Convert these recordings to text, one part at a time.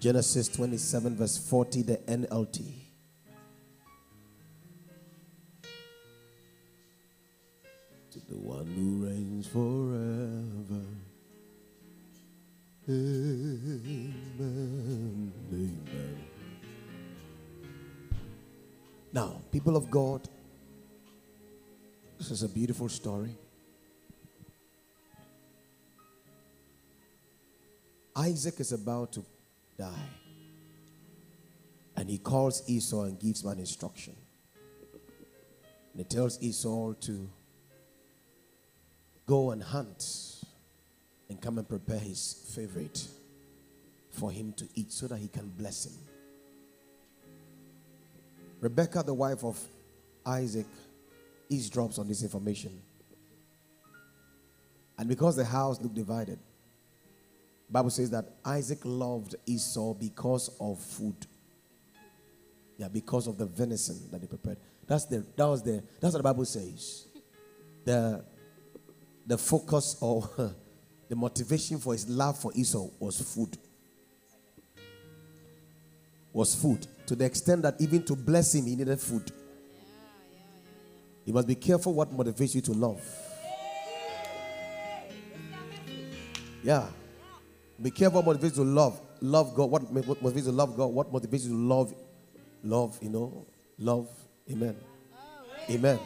Genesis 27, verse 40, the NLT. To the one who reigns forever. Amen. Amen. Now, people of God, this is a beautiful story. Isaac is about to die. And he calls Esau and gives him an instruction. And he tells Esau to go and hunt and come and prepare his favorite for him to eat so that he can bless him. Rebecca, the wife of Isaac, eavesdrops on this information. And because the house looked divided, Bible says that Isaac loved Esau because of food. Yeah, because of the venison that he prepared. That's the that was the that's what the Bible says. The the focus or the motivation for his love for Esau was food. Was food. To the extent that even to bless him, he needed food. You must be careful what motivates you to love. Yeah. Be careful what motivates you to love. Love God. What motivates you to love God? What motivates you to love? Love, you know, love. Amen. Amen.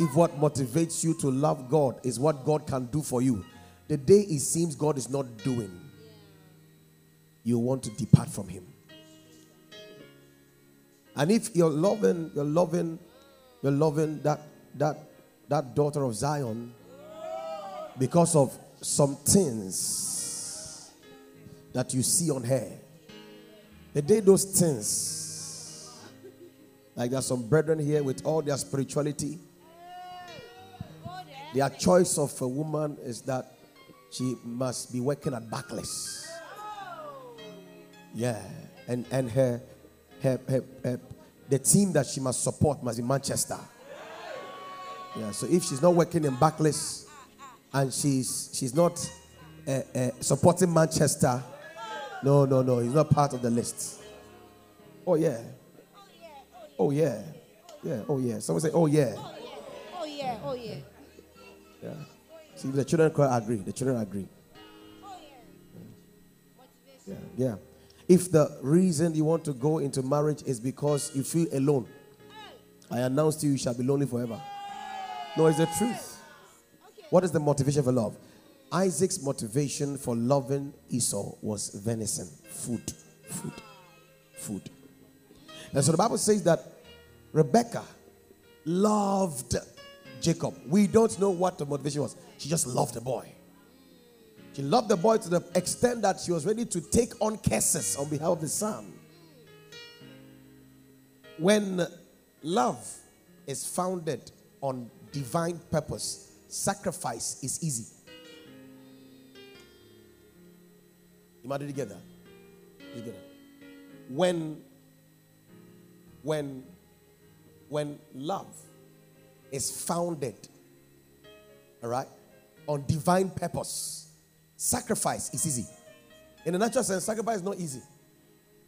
If what motivates you to love God is what God can do for you, the day it seems God is not doing, you want to depart from Him. And if you're loving, you're loving, you're loving that that that daughter of Zion because of some things that you see on her. The day those things, like there's some brethren here with all their spirituality, their choice of a woman is that she must be working at Barclays. Yeah, and and her her, her, her, the team that she must support must be Manchester. Yeah, so if she's not working in Barclays and she's she's not uh, uh, supporting Manchester, no, no, no, he's not part of the list. Oh yeah, oh yeah, yeah, oh yeah. Someone say, oh yeah, Oh yeah, oh yeah. yeah. See, the children quite agree. The children agree. Oh, yeah, yeah. If the reason you want to go into marriage is because you feel alone, I announce to you, you shall be lonely forever. No, it's the truth. What is the motivation for love? Isaac's motivation for loving Esau was venison, food, food, food. And so the Bible says that Rebecca loved Jacob. We don't know what the motivation was. She just loved the boy. She loved the boy to the extent that she was ready to take on curses on behalf of the son. When love is founded on divine purpose, sacrifice is easy. You might together. Together. When when when love is founded, all right, on divine purpose, sacrifice is easy. In a natural sense, sacrifice is not easy,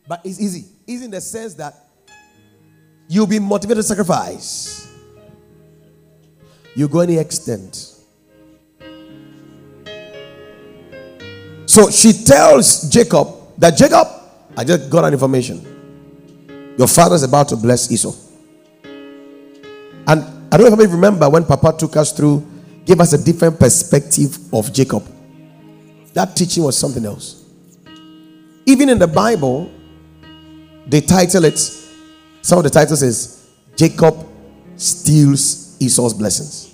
but it's easy. Easy in the sense that you'll be motivated to sacrifice. You go any extent. So she tells Jacob that Jacob, I just got an information. Your father is about to bless Esau. And I don't know if you remember when Papa took us through, gave us a different perspective of Jacob. That teaching was something else. Even in the Bible, they title it, some of the titles is Jacob steals Esau's blessings.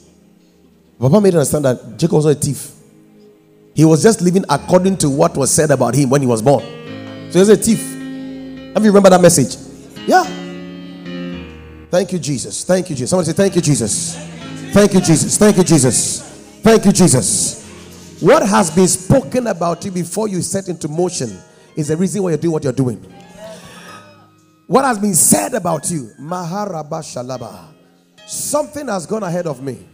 Papa made understand that Jacob was not a thief. He was just living according to what was said about him when he was born. So he was a thief. Have you remember that message? Yeah. Thank you, Jesus. Thank you, Jesus. Somebody say, Thank you, Jesus. Thank you, Jesus. Thank you, Jesus. Thank you, Jesus. What has been spoken about you before you set into motion is the reason why you're doing what you're doing. What has been said about you, Maharaba Shalaba. Something has gone ahead of me.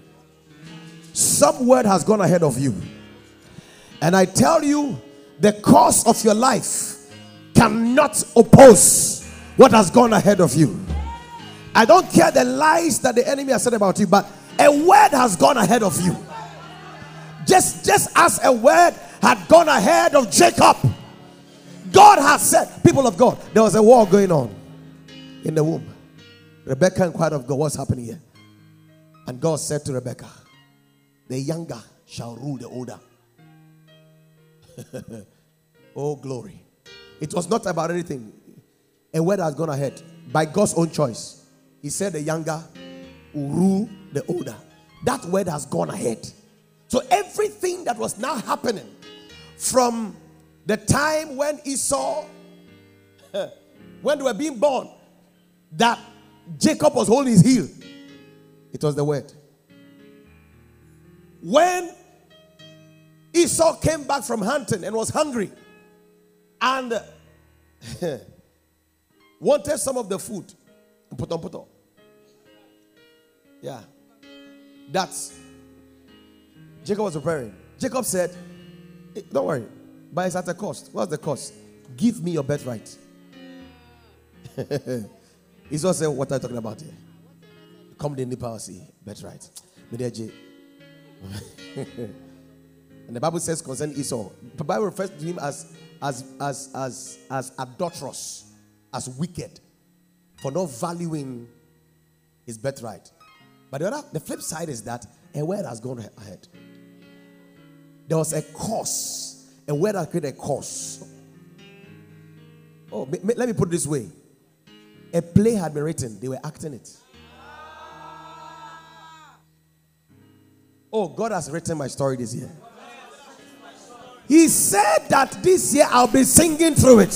Some word has gone ahead of you. And I tell you, the course of your life cannot oppose what has gone ahead of you. I don't care the lies that the enemy has said about you, but a word has gone ahead of you. Just, just as a word had gone ahead of Jacob, God has said, people of God, there was a war going on in the womb. Rebecca inquired of God, what's happening here? And God said to Rebecca, the younger shall rule the older. oh, glory. It was not about anything. A word has gone ahead by God's own choice. He said the younger will rule the older. That word has gone ahead. So everything that was now happening from the time when Esau, when they were being born, that Jacob was holding his heel, it was the word. When Esau came back from hunting and was hungry and wanted some of the food, put on, put on. Yeah. That's Jacob was preparing. Jacob said, eh, Don't worry, but it's at a cost. What's the cost? Give me your birthright. Esau what are you talking about here. Come the Nepal see birthright. and the Bible says concerning Esau, the Bible refers to him as as as as as adulterous, as wicked, for not valuing his birthright. But the other, the flip side is that a word has gone ahead. There was a cause, a word that created a cause. Oh, let me put it this way: a play had been written; they were acting it. Oh, God has written my story this year. He said that this year I'll be singing through it.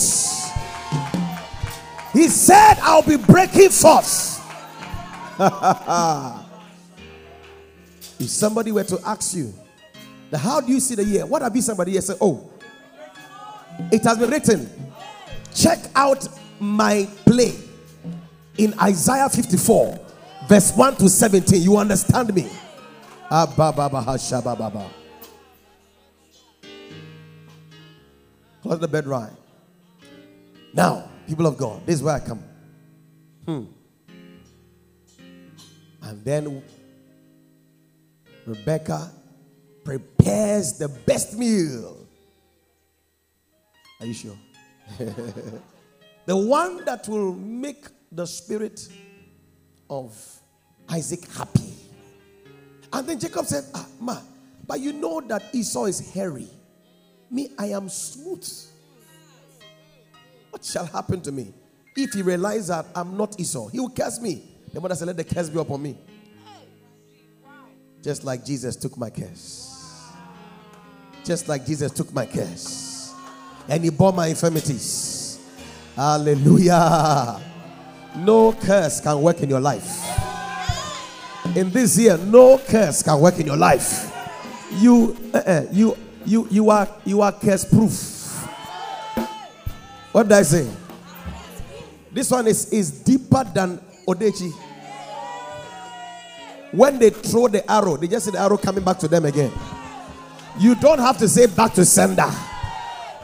He said I'll be breaking forth. if somebody were to ask you, how do you see the year? What have you somebody here say, Oh, it has been written. Check out my play in Isaiah 54, verse 1 to 17. You understand me? Ah, Close the bed right. Now, people of God, this is where I come. Hmm. And then Rebecca prepares the best meal. Are you sure? the one that will make the spirit of Isaac happy. And then Jacob said, Ah, ma, but you know that Esau is hairy. Me, I am smooth. What shall happen to me? If he realizes that I'm not Esau, he will curse me. The mother said, Let the curse be upon me. Just like Jesus took my curse. Just like Jesus took my curse. And he bore my infirmities. Hallelujah. No curse can work in your life in this year, no curse can work in your life. You, uh, you, you, you are, you are curse proof. What did I say? This one is, is deeper than Odechi. When they throw the arrow, they just see the arrow coming back to them again. You don't have to say back to sender.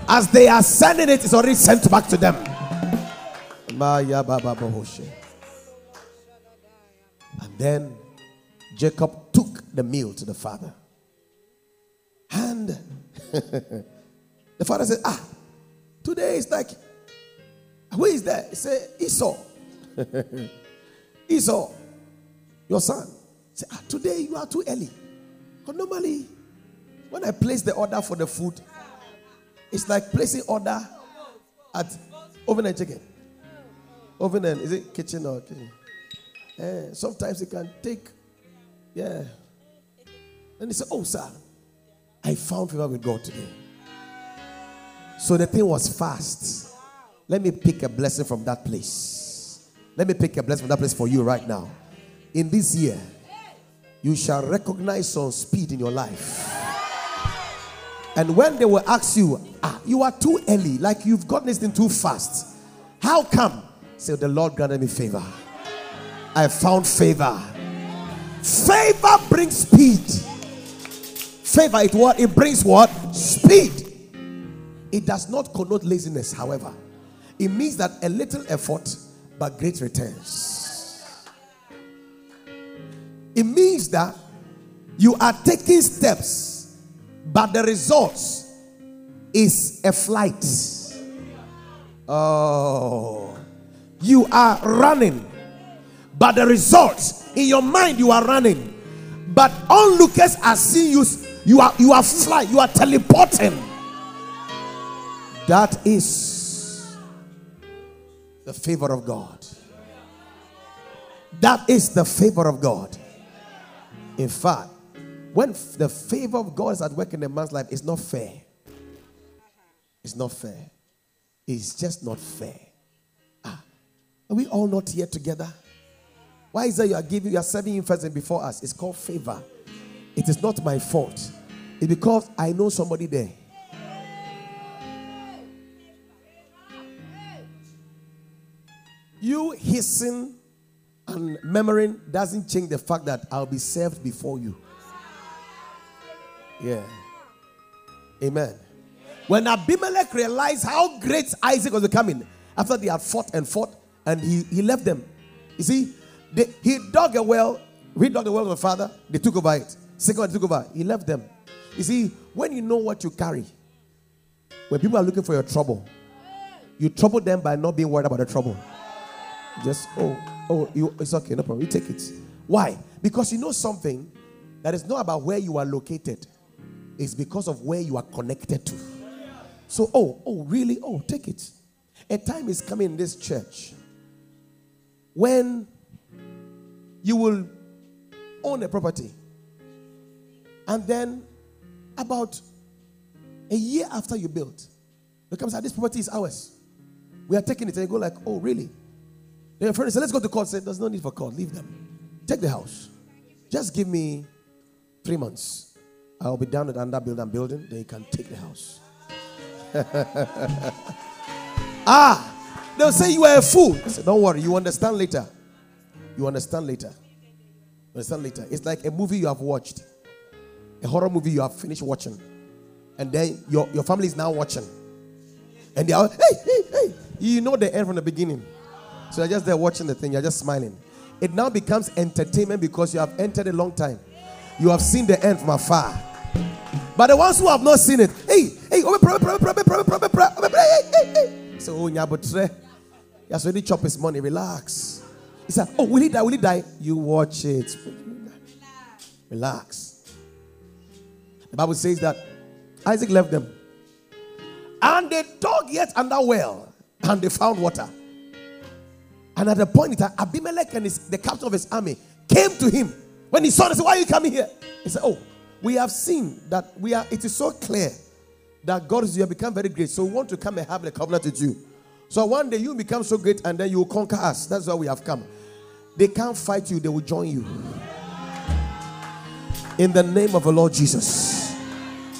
As they are sending it, it's already sent back to them. And then Jacob took the meal to the father. And the father said, Ah, today is like, who is that? He said, Esau. Esau, your son. He said, Ah, today you are too early. Because normally, when I place the order for the food, it's like placing order at oven and chicken. Oven and is it kitchen or kitchen? Eh, sometimes it can take yeah. And he said, Oh, sir, I found favor with God today. So the thing was fast. Let me pick a blessing from that place. Let me pick a blessing from that place for you right now. In this year, you shall recognize some speed in your life. And when they will ask you, ah, you are too early, like you've gotten this thing too fast. How come? Say, the Lord granted me favor. I found favor Favor brings speed. Favor it what? It brings what? Speed. It does not connote laziness, however. It means that a little effort, but great returns. It means that you are taking steps, but the results is a flight. Oh, you are running, but the results in your mind you are running, but onlookers are seeing you. You are you are flying. You are teleporting. That is the favor of God. That is the favor of God. In fact, when the favor of God is at work in a man's life, it's not fair. It's not fair. It's just not fair. Ah, are we all not here together? Why is that you are giving, you are serving him first and before us? It's called favor. It is not my fault. It's because I know somebody there. You hissing and murmuring doesn't change the fact that I'll be served before you. Yeah. Amen. When Abimelech realized how great Isaac was becoming, after they had fought and fought, and he, he left them. You see, they, he dug a well, he dug the well of the father, they took over it. Second one took over, he left them. You see, when you know what you carry, when people are looking for your trouble, you trouble them by not being worried about the trouble. Just, oh, oh, you, it's okay, no problem. You take it. Why? Because you know something that is not about where you are located, it's because of where you are connected to. So, oh, oh, really? Oh, take it. A time is coming in this church when you will own a property and then about a year after you built, they come and say, This property is ours. We are taking it. And you go like, Oh, really? Then your friend said, Let's go to court. Say, There's no need for court. Leave them. Take the house. Just give me three months. I'll be down at under building building. Then you can take the house. ah, they'll say you are a fool. Said, Don't worry, you understand later. You understand later. You understand later. It's like a movie you have watched, a horror movie you have finished watching, and then your, your family is now watching. And they are, hey, hey, hey. You know the end from the beginning. So you're just there watching the thing, you're just smiling. It now becomes entertainment because you have entered a long time. You have seen the end from afar. But the ones who have not seen it, hey, hey, oh, so oh, nyabotre, has already chopped his money. Relax. He said, Oh, will he die? Will he die? You watch it. Relax. The Bible says that Isaac left them. And they dug yet under well, and they found water. And at the point in time, Abimelech and his, the captain of his army came to him. When he saw this, why are you coming here? He said, Oh, we have seen that we are, it is so clear that God is you have become very great. So we want to come and have a covenant with you. So one day you become so great and then you will conquer us. That's why we have come. They can't fight you, they will join you. In the name of the Lord Jesus.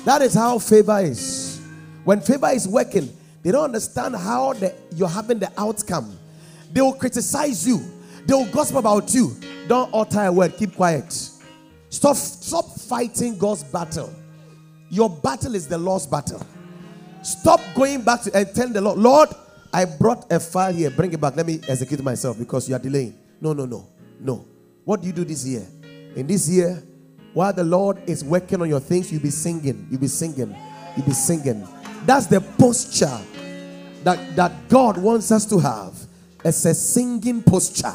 That is how favor is. When favor is working, they don't understand how the, you're having the outcome. They will criticize you, they will gossip about you. Don't utter a word, keep quiet. Stop, stop fighting God's battle. Your battle is the Lord's battle. Stop going back to and tell the Lord, Lord, I brought a file here. Bring it back. Let me execute myself because you are delaying. No, no, no, no. What do you do this year? In this year, while the Lord is working on your things, you'll be singing. You'll be singing. You'll be singing. That's the posture that, that God wants us to have. It's a singing posture.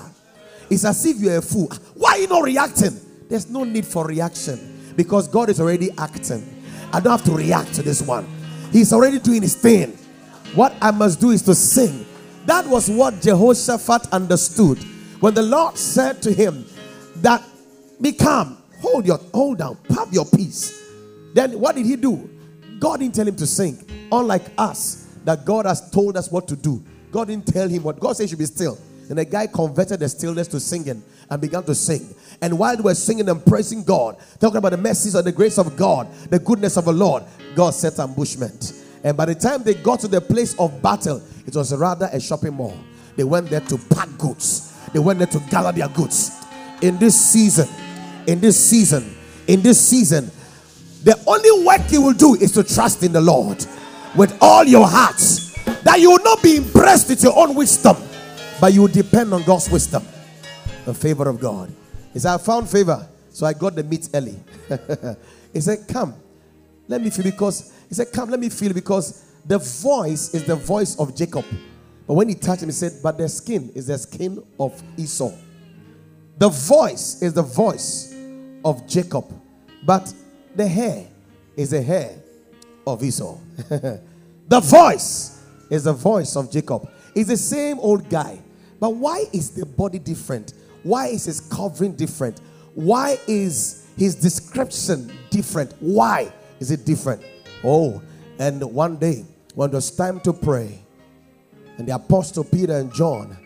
It's as if you're a fool. Why are you not reacting? There's no need for reaction because God is already acting. I don't have to react to this one. He's already doing his thing. What I must do is to sing. That was what Jehoshaphat understood when the Lord said to him that be calm, hold your hold down, have your peace. Then what did he do? God didn't tell him to sing. Unlike us, that God has told us what to do. God didn't tell him what God said should be still. And the guy converted the stillness to singing and began to sing. And while they were singing and praising God, talking about the mercies and the grace of God, the goodness of the Lord, God set ambushment. And by the time they got to the place of battle, it was rather a shopping mall. They went there to pack goods, they went there to gather their goods. In this season, in this season, in this season, the only work you will do is to trust in the Lord with all your hearts that you will not be impressed with your own wisdom, but you will depend on God's wisdom. The favor of God. He said, I found favor, so I got the meat early. he said, Come, let me feel because he said, Come, let me feel because the voice is the voice of Jacob. But when he touched him, he said, But the skin is the skin of Esau. The voice is the voice of Jacob, but the hair is the hair of Esau. the voice is the voice of Jacob. It's the same old guy. But why is the body different? Why is his covering different? Why is his description different? Why is it different? Oh, and one day when it was time to pray, and the apostle Peter and John,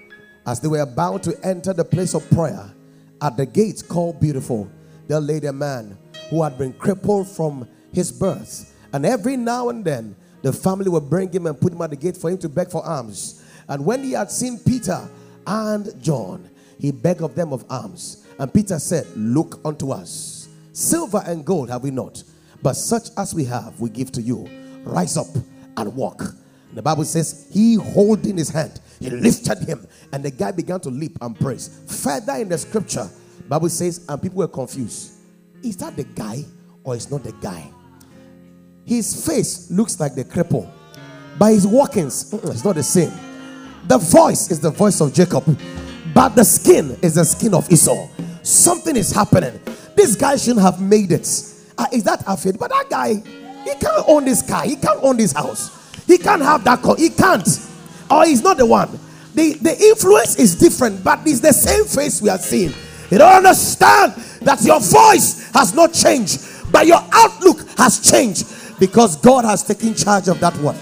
as they were about to enter the place of prayer at the gates called Beautiful, there laid a man who had been crippled from his birth. And every now and then, the family would bring him and put him at the gate for him to beg for alms. And when he had seen Peter and John, he begged of them of alms. And Peter said, Look unto us. Silver and gold have we not, but such as we have, we give to you. Rise up and walk. The Bible says, He holding his hand, he lifted him, and the guy began to leap and praise. Further in the scripture, Bible says, and people were confused. Is that the guy or is not the guy? His face looks like the cripple, but his walkings, it's not the same. The voice is the voice of Jacob, but the skin is the skin of Esau. Something is happening. This guy shouldn't have made it. Uh, is that? But that guy, he can't own this car. He can't own this house. He can't have that car. He can't. Or he's not the one. The, the influence is different, but it's the same face we are seeing. You don't understand that your voice has not changed, but your outlook has changed because God has taken charge of that one.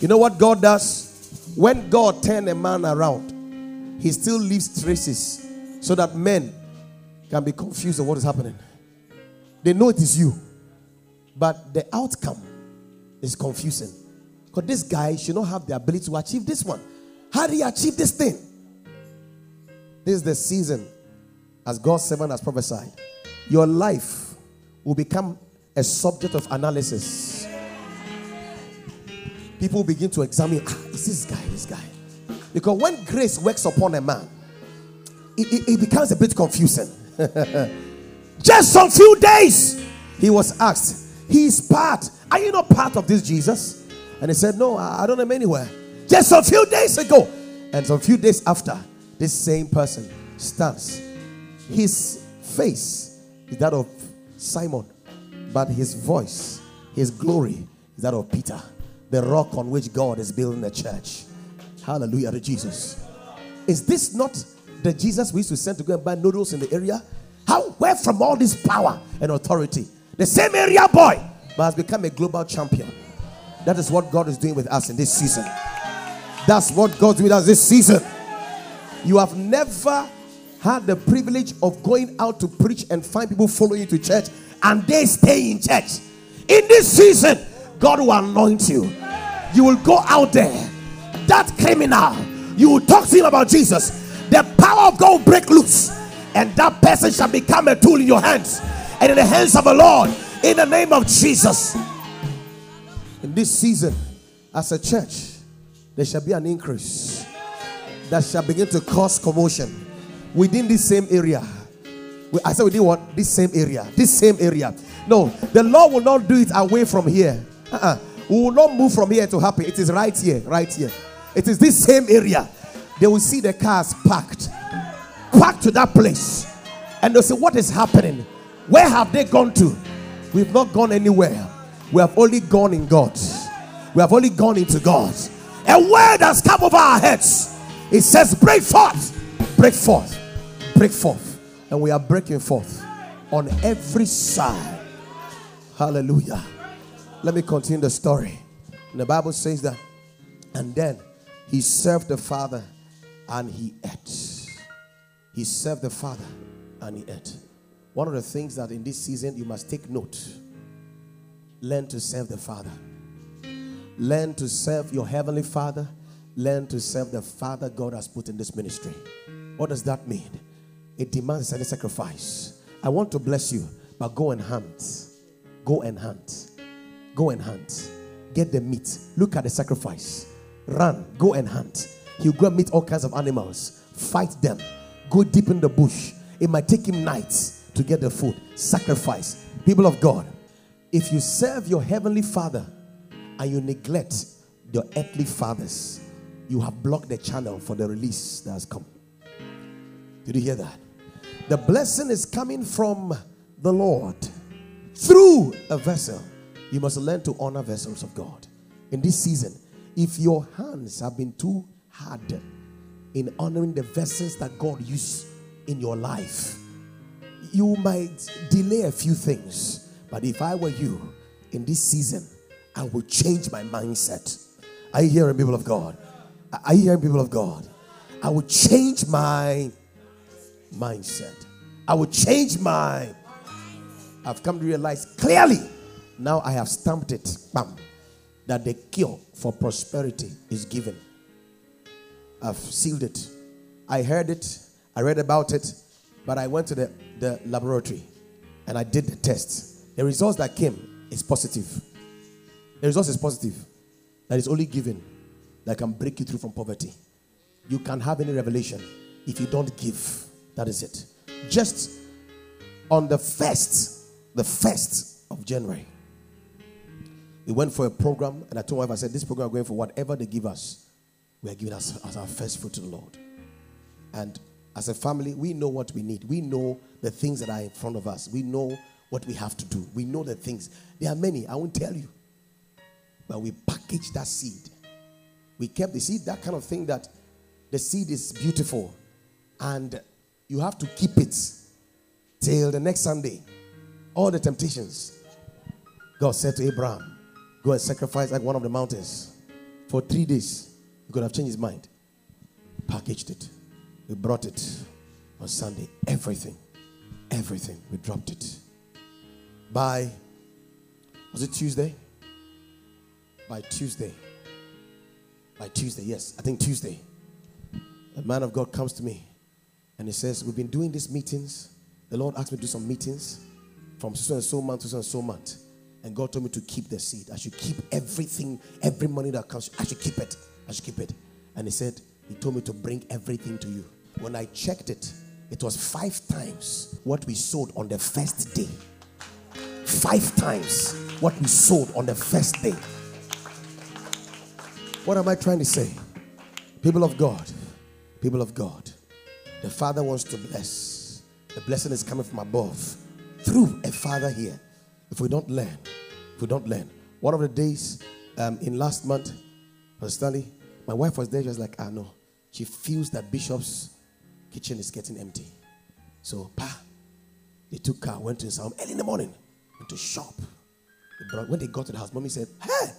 You know what God does? When God turns a man around, he still leaves traces so that men can be confused of what is happening. They know it is you, but the outcome is confusing. Because this guy should not have the ability to achieve this one. How did he achieve this thing? This is the season, as God's servant has prophesied. Your life will become a subject of analysis. People begin to examine ah, is this guy, this guy? Because when grace works upon a man, it, it, it becomes a bit confusing. Just some few days, he was asked, He is part. Are you not part of this Jesus? And he said, No, I, I don't know him anywhere. Just a few days ago. And some few days after, this same person stands. His face is that of Simon, but his voice, his glory is that of Peter, the rock on which God is building the church. Hallelujah to Jesus. Is this not the Jesus we used to send to go and buy noodles in the area? How where from all this power and authority? The same area boy, but has become a global champion. That is what God is doing with us in this season. That's what God's doing with us this season. You have never had the privilege of going out to preach and find people following you to church and they stay in church. In this season, God will anoint you. You will go out there. That criminal, you will talk to him about Jesus. The power of God will break loose, and that person shall become a tool in your hands and in the hands of the Lord in the name of Jesus. In this season, as a church, there shall be an increase that shall begin to cause commotion within this same area. I said within what? This same area. This same area. No, the Lord will not do it away from here. Uh-uh. We will not move from here to happen. It is right here, right here. It is this same area. They will see the cars parked, parked to that place, and they'll say, "What is happening? Where have they gone to? We've not gone anywhere. We have only gone in God. We have only gone into God. A word has come over our heads. It says, Break forth, break forth, break forth. And we are breaking forth on every side. Hallelujah. Let me continue the story. And the Bible says that, and then he served the Father and he ate. He served the Father and he ate. One of the things that in this season you must take note learn to serve the Father, learn to serve your Heavenly Father learn to serve the Father God has put in this ministry. What does that mean? It demands any sacrifice. I want to bless you, but go and hunt. Go and hunt. Go and hunt. get the meat. Look at the sacrifice. Run, go and hunt. He'll go and meet all kinds of animals, fight them, go deep in the bush. It might take him nights to get the food. Sacrifice. People of God, if you serve your heavenly Father and you neglect your earthly fathers, you have blocked the channel for the release that has come. Did you hear that? The blessing is coming from the Lord through a vessel. You must learn to honor vessels of God. In this season, if your hands have been too hard in honoring the vessels that God used in your life, you might delay a few things. But if I were you in this season, I would change my mindset. You hearing people of God? Are you hearing people of God? I will change my mindset. I will change my. I've come to realize clearly now I have stamped it, bam, that the cure for prosperity is given. I've sealed it. I heard it, I read about it, but I went to the, the laboratory and I did the test. The results that came is positive. The results is positive. That is only given that can break you through from poverty. You can have any revelation if you don't give. That is it. Just on the first, the first of January, we went for a program, and I told my wife, I said, This program we're going for whatever they give us, we are giving us as our first fruit to the Lord. And as a family, we know what we need. We know the things that are in front of us. We know what we have to do. We know the things. There are many, I won't tell you. But we package that seed. We kept the seed, that kind of thing that the seed is beautiful. And you have to keep it till the next Sunday. All the temptations. God said to Abraham, Go and sacrifice at one of the mountains. For three days, he could have changed his mind. Packaged it. We brought it on Sunday. Everything. Everything. We dropped it. By, was it Tuesday? By Tuesday. By Tuesday, yes. I think Tuesday. A man of God comes to me and he says, We've been doing these meetings. The Lord asked me to do some meetings from so and so month to so and so month. And God told me to keep the seed. I should keep everything, every money that comes. I should keep it. I should keep it. And He said, He told me to bring everything to you. When I checked it, it was five times what we sold on the first day. Five times what we sold on the first day. What am I trying to say? People of God, people of God, the Father wants to bless. The blessing is coming from above through a Father here. If we don't learn, if we don't learn. One of the days um, in last month, Stanley, my wife was there. She was like, "I ah, know." She feels that Bishop's kitchen is getting empty. So, pa, they took car, went to his home early in the morning, went to shop. They brought, when they got to the house, mommy said, "Hey,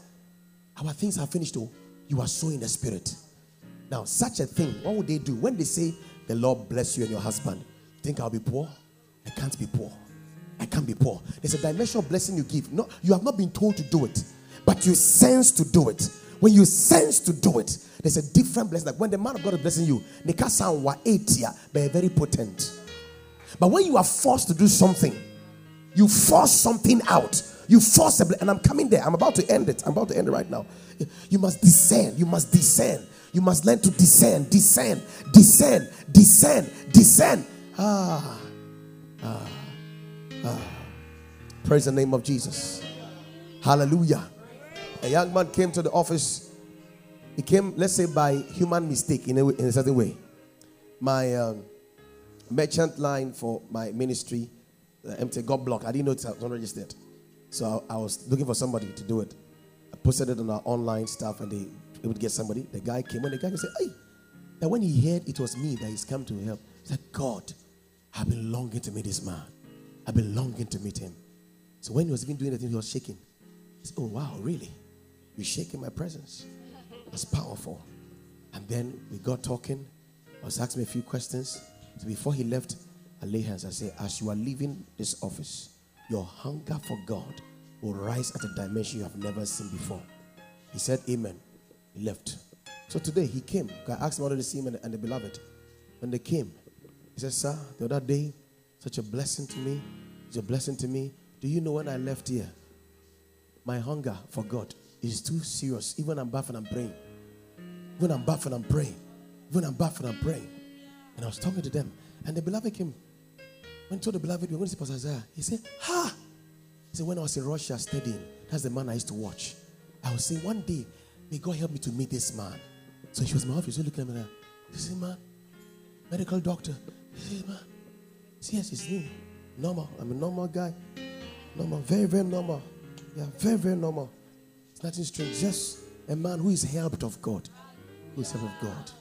our things are finished. Oh, you are so in the spirit." Now, such a thing, what would they do when they say, "The Lord bless you and your husband"? Think I'll be poor? I can't be poor. I can't be poor. There's a dimension of blessing you give. No, you have not been told to do it, but you sense to do it. When you sense to do it, there's a different blessing. Like when the man of God is blessing you, sound wa etia, but very potent. But when you are forced to do something, you force something out. You forcibly, and I'm coming there. I'm about to end it. I'm about to end it right now. You must discern. You must discern. You must learn to discern, discern, discern, discern, discern. Ah, ah. Ah, praise the name of Jesus. Hallelujah. A young man came to the office. He came, let's say, by human mistake in a, in a certain way. My um, merchant line for my ministry, uh, empty, got blocked. I didn't know it was registered. So I, I, was looking for somebody to do it. I posted it on our online stuff and they, they would get somebody. The guy came and the guy said, Hey, and when he heard it was me that he's come to help, he said, God, I've been longing to meet this man. I've been longing to meet him. So when he was even doing the thing, he was shaking. He said, Oh, wow, really? You shaking my presence. That's powerful. And then we got talking. I was asking me a few questions. So before he left, I lay hands. I said, As you are leaving this office, your hunger for God will rise at a dimension you have never seen before. He said, Amen. He left. So today he came. I asked him to see him and, and the beloved. When they came, he said, Sir, the other day such a blessing to me. It's a blessing to me. Do you know when I left here? My hunger for God is too serious. Even I'm baffled, I'm praying. Even I'm baffled, I'm praying. Even I'm baffled, I'm praying. And I was talking to them. And the beloved came. When told the beloved, we're going to see Pastor Isaiah. He said, Ha! He said, when I was in Russia studying, that's the man I used to watch. I was saying, one day, may God help me to meet this man. So she was in my office. Looked at me now. She said, man, medical doctor. She said, man, yes, it's me. Normal. I'm a normal guy. Normal. Very, very normal. Yeah, very, very normal. It's nothing strange. Just a man who is helped of God. Who is helped of God.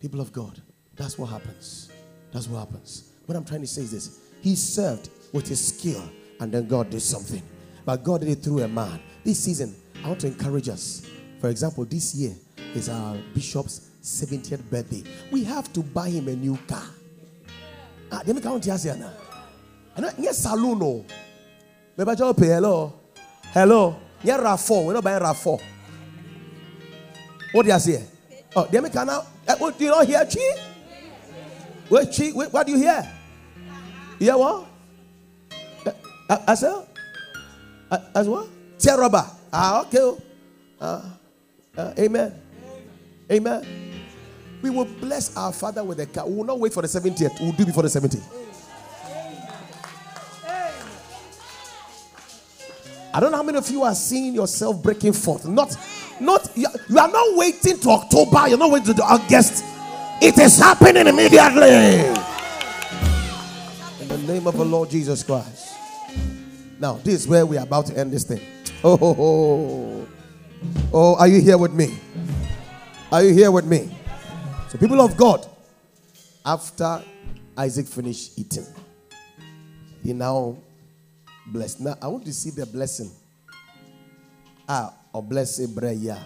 People of God. That's what happens. That's what happens. What I'm trying to say is this. He served with his skill and then God did something. But God did it through a man. This season, I want to encourage us. For example, this year is our bishop's 70th birthday. We have to buy him a new car. Ah, let me count here now. And yes, saloon. Maybe I pay hello. Hello. Yeah, RAV4. We're not buying RAV4. What do you say? Oh, let me count now. Uh, do you not hear Chi? Wait, Chi, what do you hear? Hear what? As? Uh, as what? Tear Ah, okay. Uh, uh, amen. Amen. We will bless our father with a car. We will not wait for the 70th. We'll do before the 70th. I don't know how many of you are seeing yourself breaking forth. Not, not you are not waiting to October. You're not waiting to August. It is happening immediately. Name of the Lord Jesus Christ. Now, this is where we are about to end this thing. Oh, oh, oh. oh, are you here with me? Are you here with me? So, people of God, after Isaac finished eating, he now blessed. Now, I want to see the blessing. Ah, or bless Breya.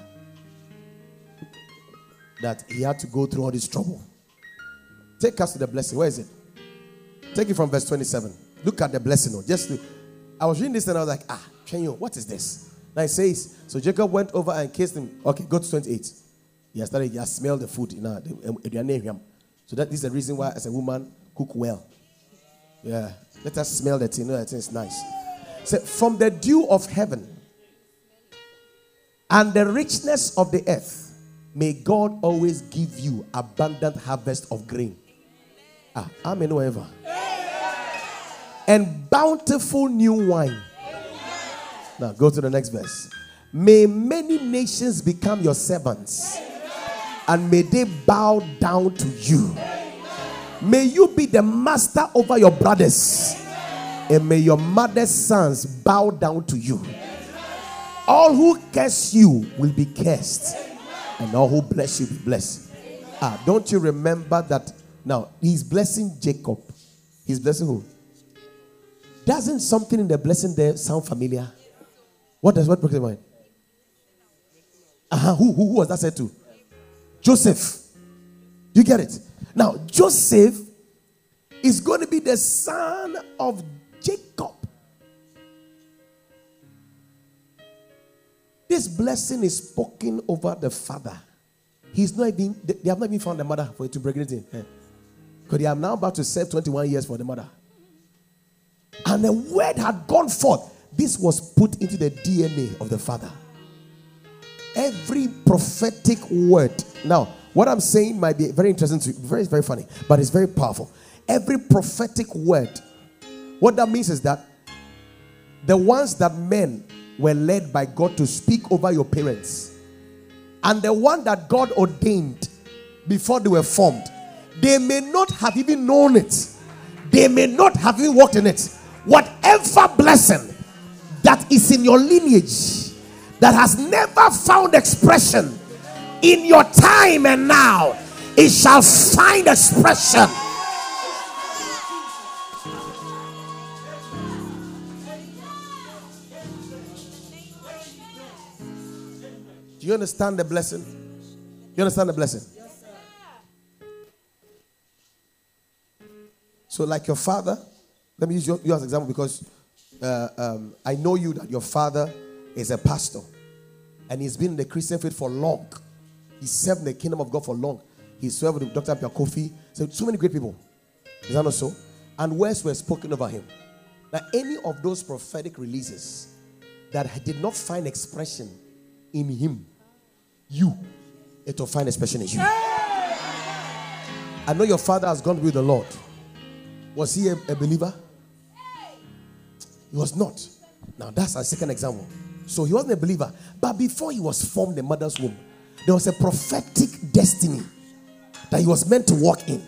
That he had to go through all this trouble. Take us to the blessing. Where is it? Take it from verse 27. Look at the blessing. Just to, I was reading this and I was like, ah, Chenyo, what is this? Now it says, so Jacob went over and kissed him. Okay, go to 28. He has started, he has smelled the food. You know, so that is the reason why, as a woman, cook well. Yeah. Let us smell the thing. know that thing is nice. So, from the dew of heaven and the richness of the earth, may God always give you abundant harvest of grain. Ah, amen, whoever. And bountiful new wine. Now, go to the next verse. May many nations become your servants, and may they bow down to you. May you be the master over your brothers. And may your mother's sons bow down to you. All who curse you will be cursed. And all who bless you will be blessed. Ah, don't you remember that? Now, he's blessing Jacob. He's blessing who? Doesn't something in the blessing there sound familiar? What does what brings to mind? Uh-huh. Who, who, who was that said to? Joseph. You get it? Now, Joseph is going to be the son of Jacob. This blessing is spoken over the father. He's not even, they have not even found the mother for it to break it in. Because they are now about to serve 21 years for the mother. And the word had gone forth. This was put into the DNA of the father. Every prophetic word. Now, what I'm saying might be very interesting to you, very, very funny, but it's very powerful. Every prophetic word, what that means is that the ones that men were led by God to speak over your parents, and the one that God ordained before they were formed, they may not have even known it, they may not have even walked in it. Whatever blessing that is in your lineage that has never found expression in your time and now, it shall find expression. Do you understand the blessing? You understand the blessing? So, like your father, let me use you, you as an example because uh, um, I know you that your father is a pastor and he's been in the Christian faith for long. He served in the kingdom of God for long. He served with Dr. Pia Kofi. So, so many great people. Is that not so? And words were spoken over him. Now, any of those prophetic releases that did not find expression in him, you, it will find expression in you. I know your father has gone with the Lord. Was he a, a believer? He was not. Now that's our second example. So he wasn't a believer, but before he was formed in the mother's womb, there was a prophetic destiny that he was meant to walk in.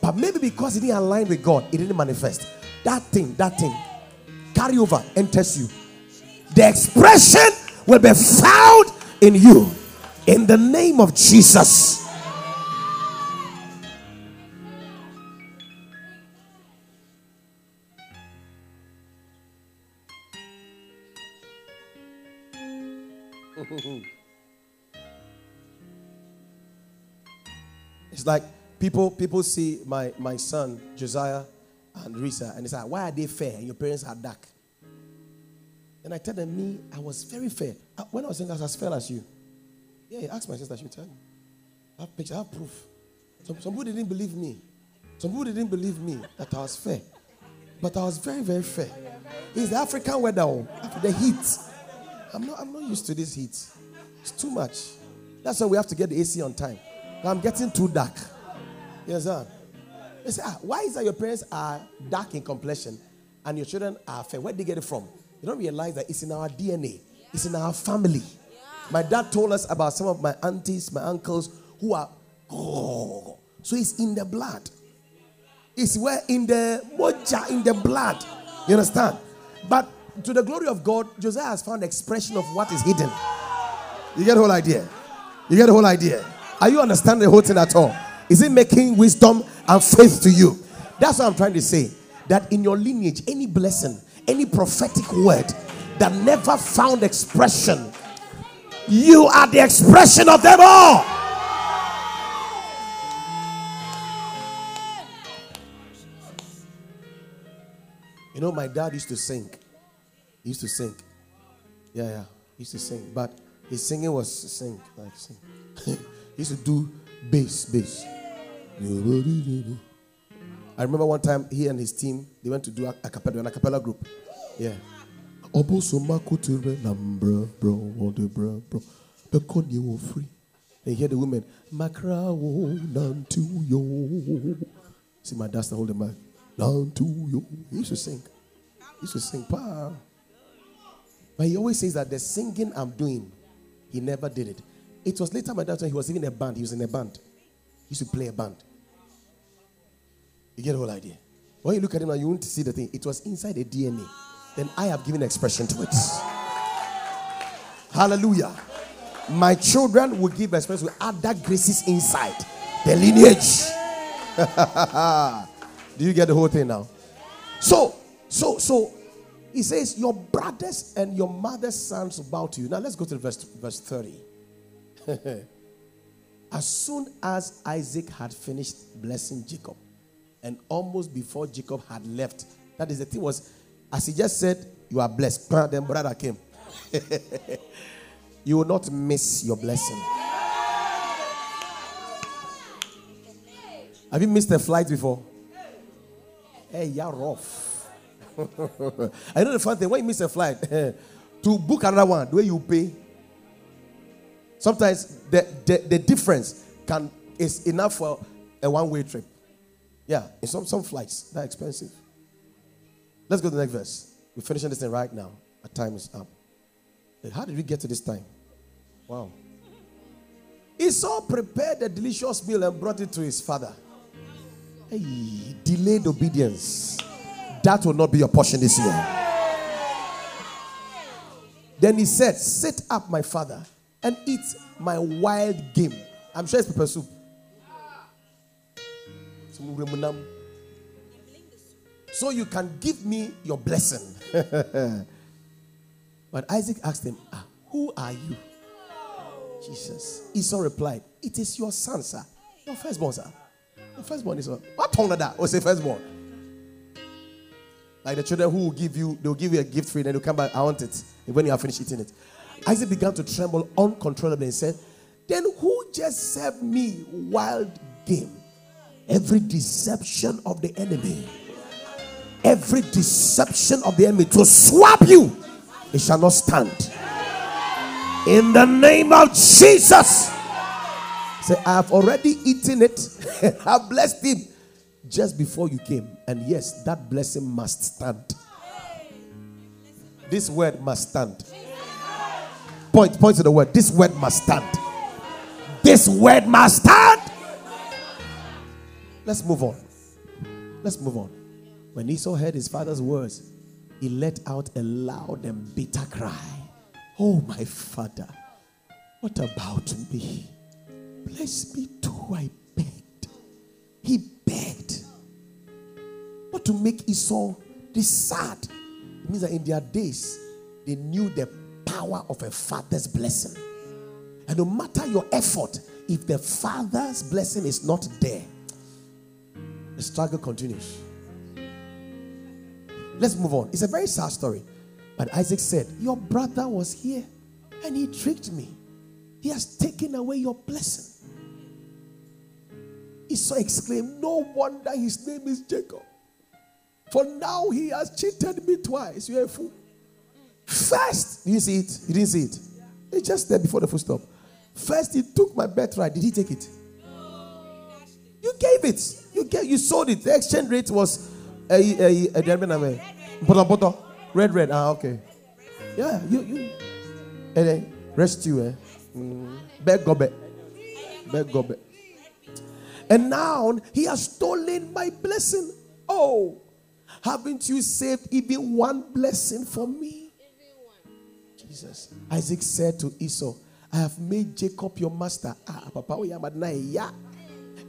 But maybe because he didn't align with God, it didn't manifest. That thing, that thing, carry over, enters you. The expression will be found in you. In the name of Jesus. People people see my my son Josiah and Risa and they say, why are they fair and your parents are dark? And I tell them, me, I was very fair. Uh, When I was young, I was as fair as you. Yeah, ask my sister, she'll tell you. I have picture, I have proof. Some, some people didn't believe me. Some people didn't believe me that I was fair. But I was very, very fair. It's the African weather, oh, the heat. I'm not, I'm not used to this heat. It's too much. That's why we have to get the AC on time. I'm getting too dark. You understand? They say, ah, why is that your parents are dark in complexion and your children are fair? Where did they get it from? You don't realize that it's in our DNA, it's in our family. My dad told us about some of my aunties, my uncles who are, oh, so it's in the blood. It's where in the moja, in the blood. You understand? But to the glory of God, Josiah has found expression of what is hidden. You get the whole idea? You get the whole idea? Are you understanding the whole thing at all? Is it making wisdom and faith to you? That's what I'm trying to say. That in your lineage, any blessing, any prophetic word that never found expression, you are the expression of them all. You know, my dad used to sing. He used to sing. Yeah, yeah. He used to sing. But his singing was sing, like sing. he used to do bass, bass. I remember one time he and his team they went to do a, a cappella, an a cappella group. Yeah. And hear the women. See my dad hold the mic. He used to sing. He used to sing. Pa. But he always says that the singing I'm doing, he never did it. It was later my dad when he was even in a band. He was in a band. He used to play a band. You get the whole idea. When you look at him now, you won't see the thing. It was inside the DNA. Then I have given expression to it. Hallelujah. My children will give expression with other graces inside the lineage. Do you get the whole thing now? So, so, so he says, Your brothers and your mother's sons bow to you. Now let's go to verse, verse 30. as soon as Isaac had finished blessing Jacob, and almost before Jacob had left, that is the thing was, as he just said, You are blessed. Then brother came. you will not miss your blessing. Have you missed a flight before? Hey, you're rough. I know the fun thing when you miss a flight, to book another one, the way you pay. Sometimes the, the, the difference can is enough for a one-way trip. Yeah, in some, some flights, they're expensive. Let's go to the next verse. We're finishing this thing right now. Our time is up. How did we get to this time? Wow. Esau prepared a delicious meal and brought it to his father. Hey, delayed obedience. That will not be your portion this year. Then he said, Sit up, my father, and eat my wild game. I'm sure it's pepper soup. So you can give me your blessing. but Isaac asked him, ah, Who are you? Jesus. Esau replied, It is your son, sir. Your firstborn, sir. Your firstborn is what? Tongue that? Or say firstborn? Like the children who will give you, they'll give you a gift free, then they'll come back, I want it. When you have finished eating it. Isaac began to tremble uncontrollably and said, Then who just served me wild game? Every deception of the enemy, every deception of the enemy to swap you, it shall not stand. In the name of Jesus. Say, I have already eaten it. I blessed him just before you came. And yes, that blessing must stand. This word must stand. Point, point to the word. This word must stand. This word must stand. Let's move on. Let's move on. When Esau heard his father's words, he let out a loud and bitter cry. Oh, my father, what about me? Bless me too, I begged. He begged. What to make Esau this sad? It means that in their days, they knew the power of a father's blessing. And no matter your effort, if the father's blessing is not there, the struggle continues. Let's move on. It's a very sad story. But Isaac said, Your brother was here and he tricked me. He has taken away your blessing. Esau exclaimed, No wonder his name is Jacob. For now he has cheated me twice. You're a fool. First, you see it? You didn't see it? It's just there before the full stop. First, he took my birthright. Did he take it? You gave it. You. You sold it. The exchange rate was a a a red red. Ah, okay. Yeah, you you. And then rest you eh. Mm. Beg gobe. Beg gobe. And now he has stolen my blessing. Oh, haven't you saved even one blessing for me? Jesus. Isaac said to Esau, I have made Jacob your master. Ah, Papa, we are yeah.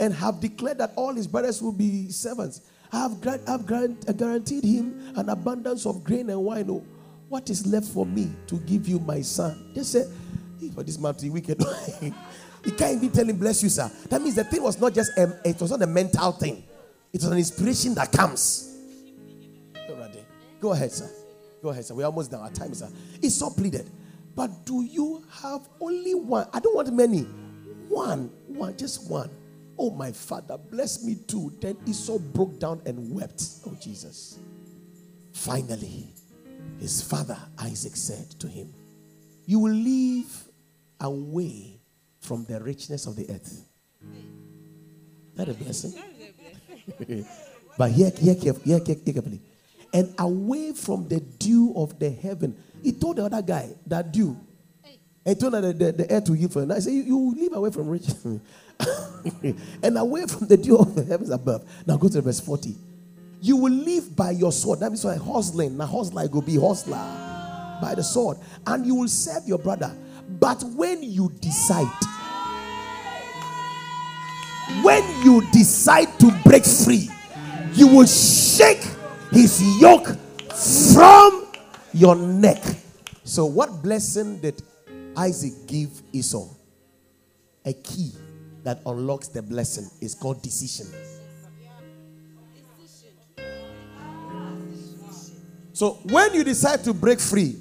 And have declared that all his brothers will be servants. I have, grant, I have grant, guaranteed him an abundance of grain and wine. Oh, what is left for me to give you my son? Just say, for this man to be wicked. he can't even tell him, bless you, sir. That means the thing was not just, a, it was not a mental thing. It was an inspiration that comes. Go ahead, sir. Go ahead, sir. We're almost done. Our time is up. Esau pleaded. But do you have only one? I don't want many. One, one, just one. Oh, my father, bless me too. Then Esau broke down and wept. Oh, Jesus. Finally, his father Isaac said to him, You will live away from the richness of the earth. That a blessing. but here, here, here, here, here carefully. And away from the dew of the heaven he told the other guy that dew. And told the, the, the air to give for him. I said, you, you live away from rich and away from the dew of the heavens above. Now go to verse 40. You will live by your sword. That means why hustling. Now hustler will be hustler by the sword. And you will serve your brother. But when you decide, when you decide to break free, you will shake his yoke from your neck. So, what blessing did Isaac give Esau? A key that unlocks the blessing is called decision. So, when you decide to break free,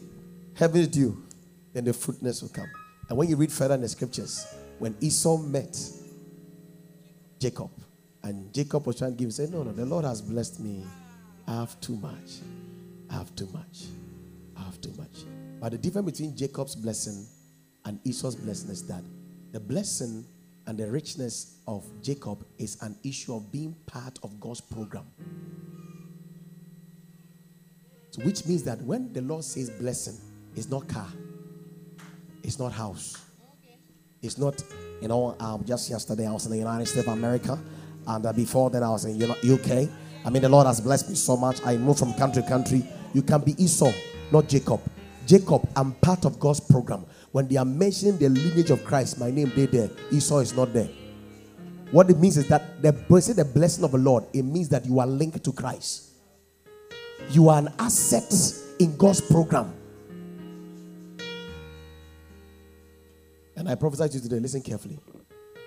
heaven is due, then the fruitness will come. And when you read further in the scriptures, when Esau met Jacob, and Jacob was trying to give, said, No, no, the Lord has blessed me. I have too much. I have too much I have too much. But the difference between Jacob's blessing and Esau's blessing is that the blessing and the richness of Jacob is an issue of being part of God's program. So which means that when the Lord says blessing, it's not car, it's not house, it's not, you know, um, just yesterday I was in the United States of America, and uh, before then I was in UK. I mean, the Lord has blessed me so much. I moved from country to country. You can be Esau not Jacob. Jacob, I'm part of God's program. When they are mentioning the lineage of Christ, my name they there. Esau is not there. What it means is that the say the blessing of the Lord, it means that you are linked to Christ. You are an asset in God's program. And I prophesy to you today. Listen carefully.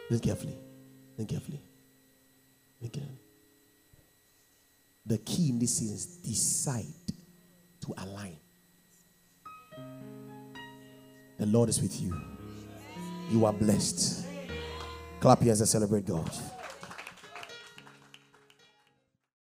Listen carefully. Listen carefully. Listen The key in this is decide to align. The Lord is with you. You are blessed. Clap your hands and celebrate God.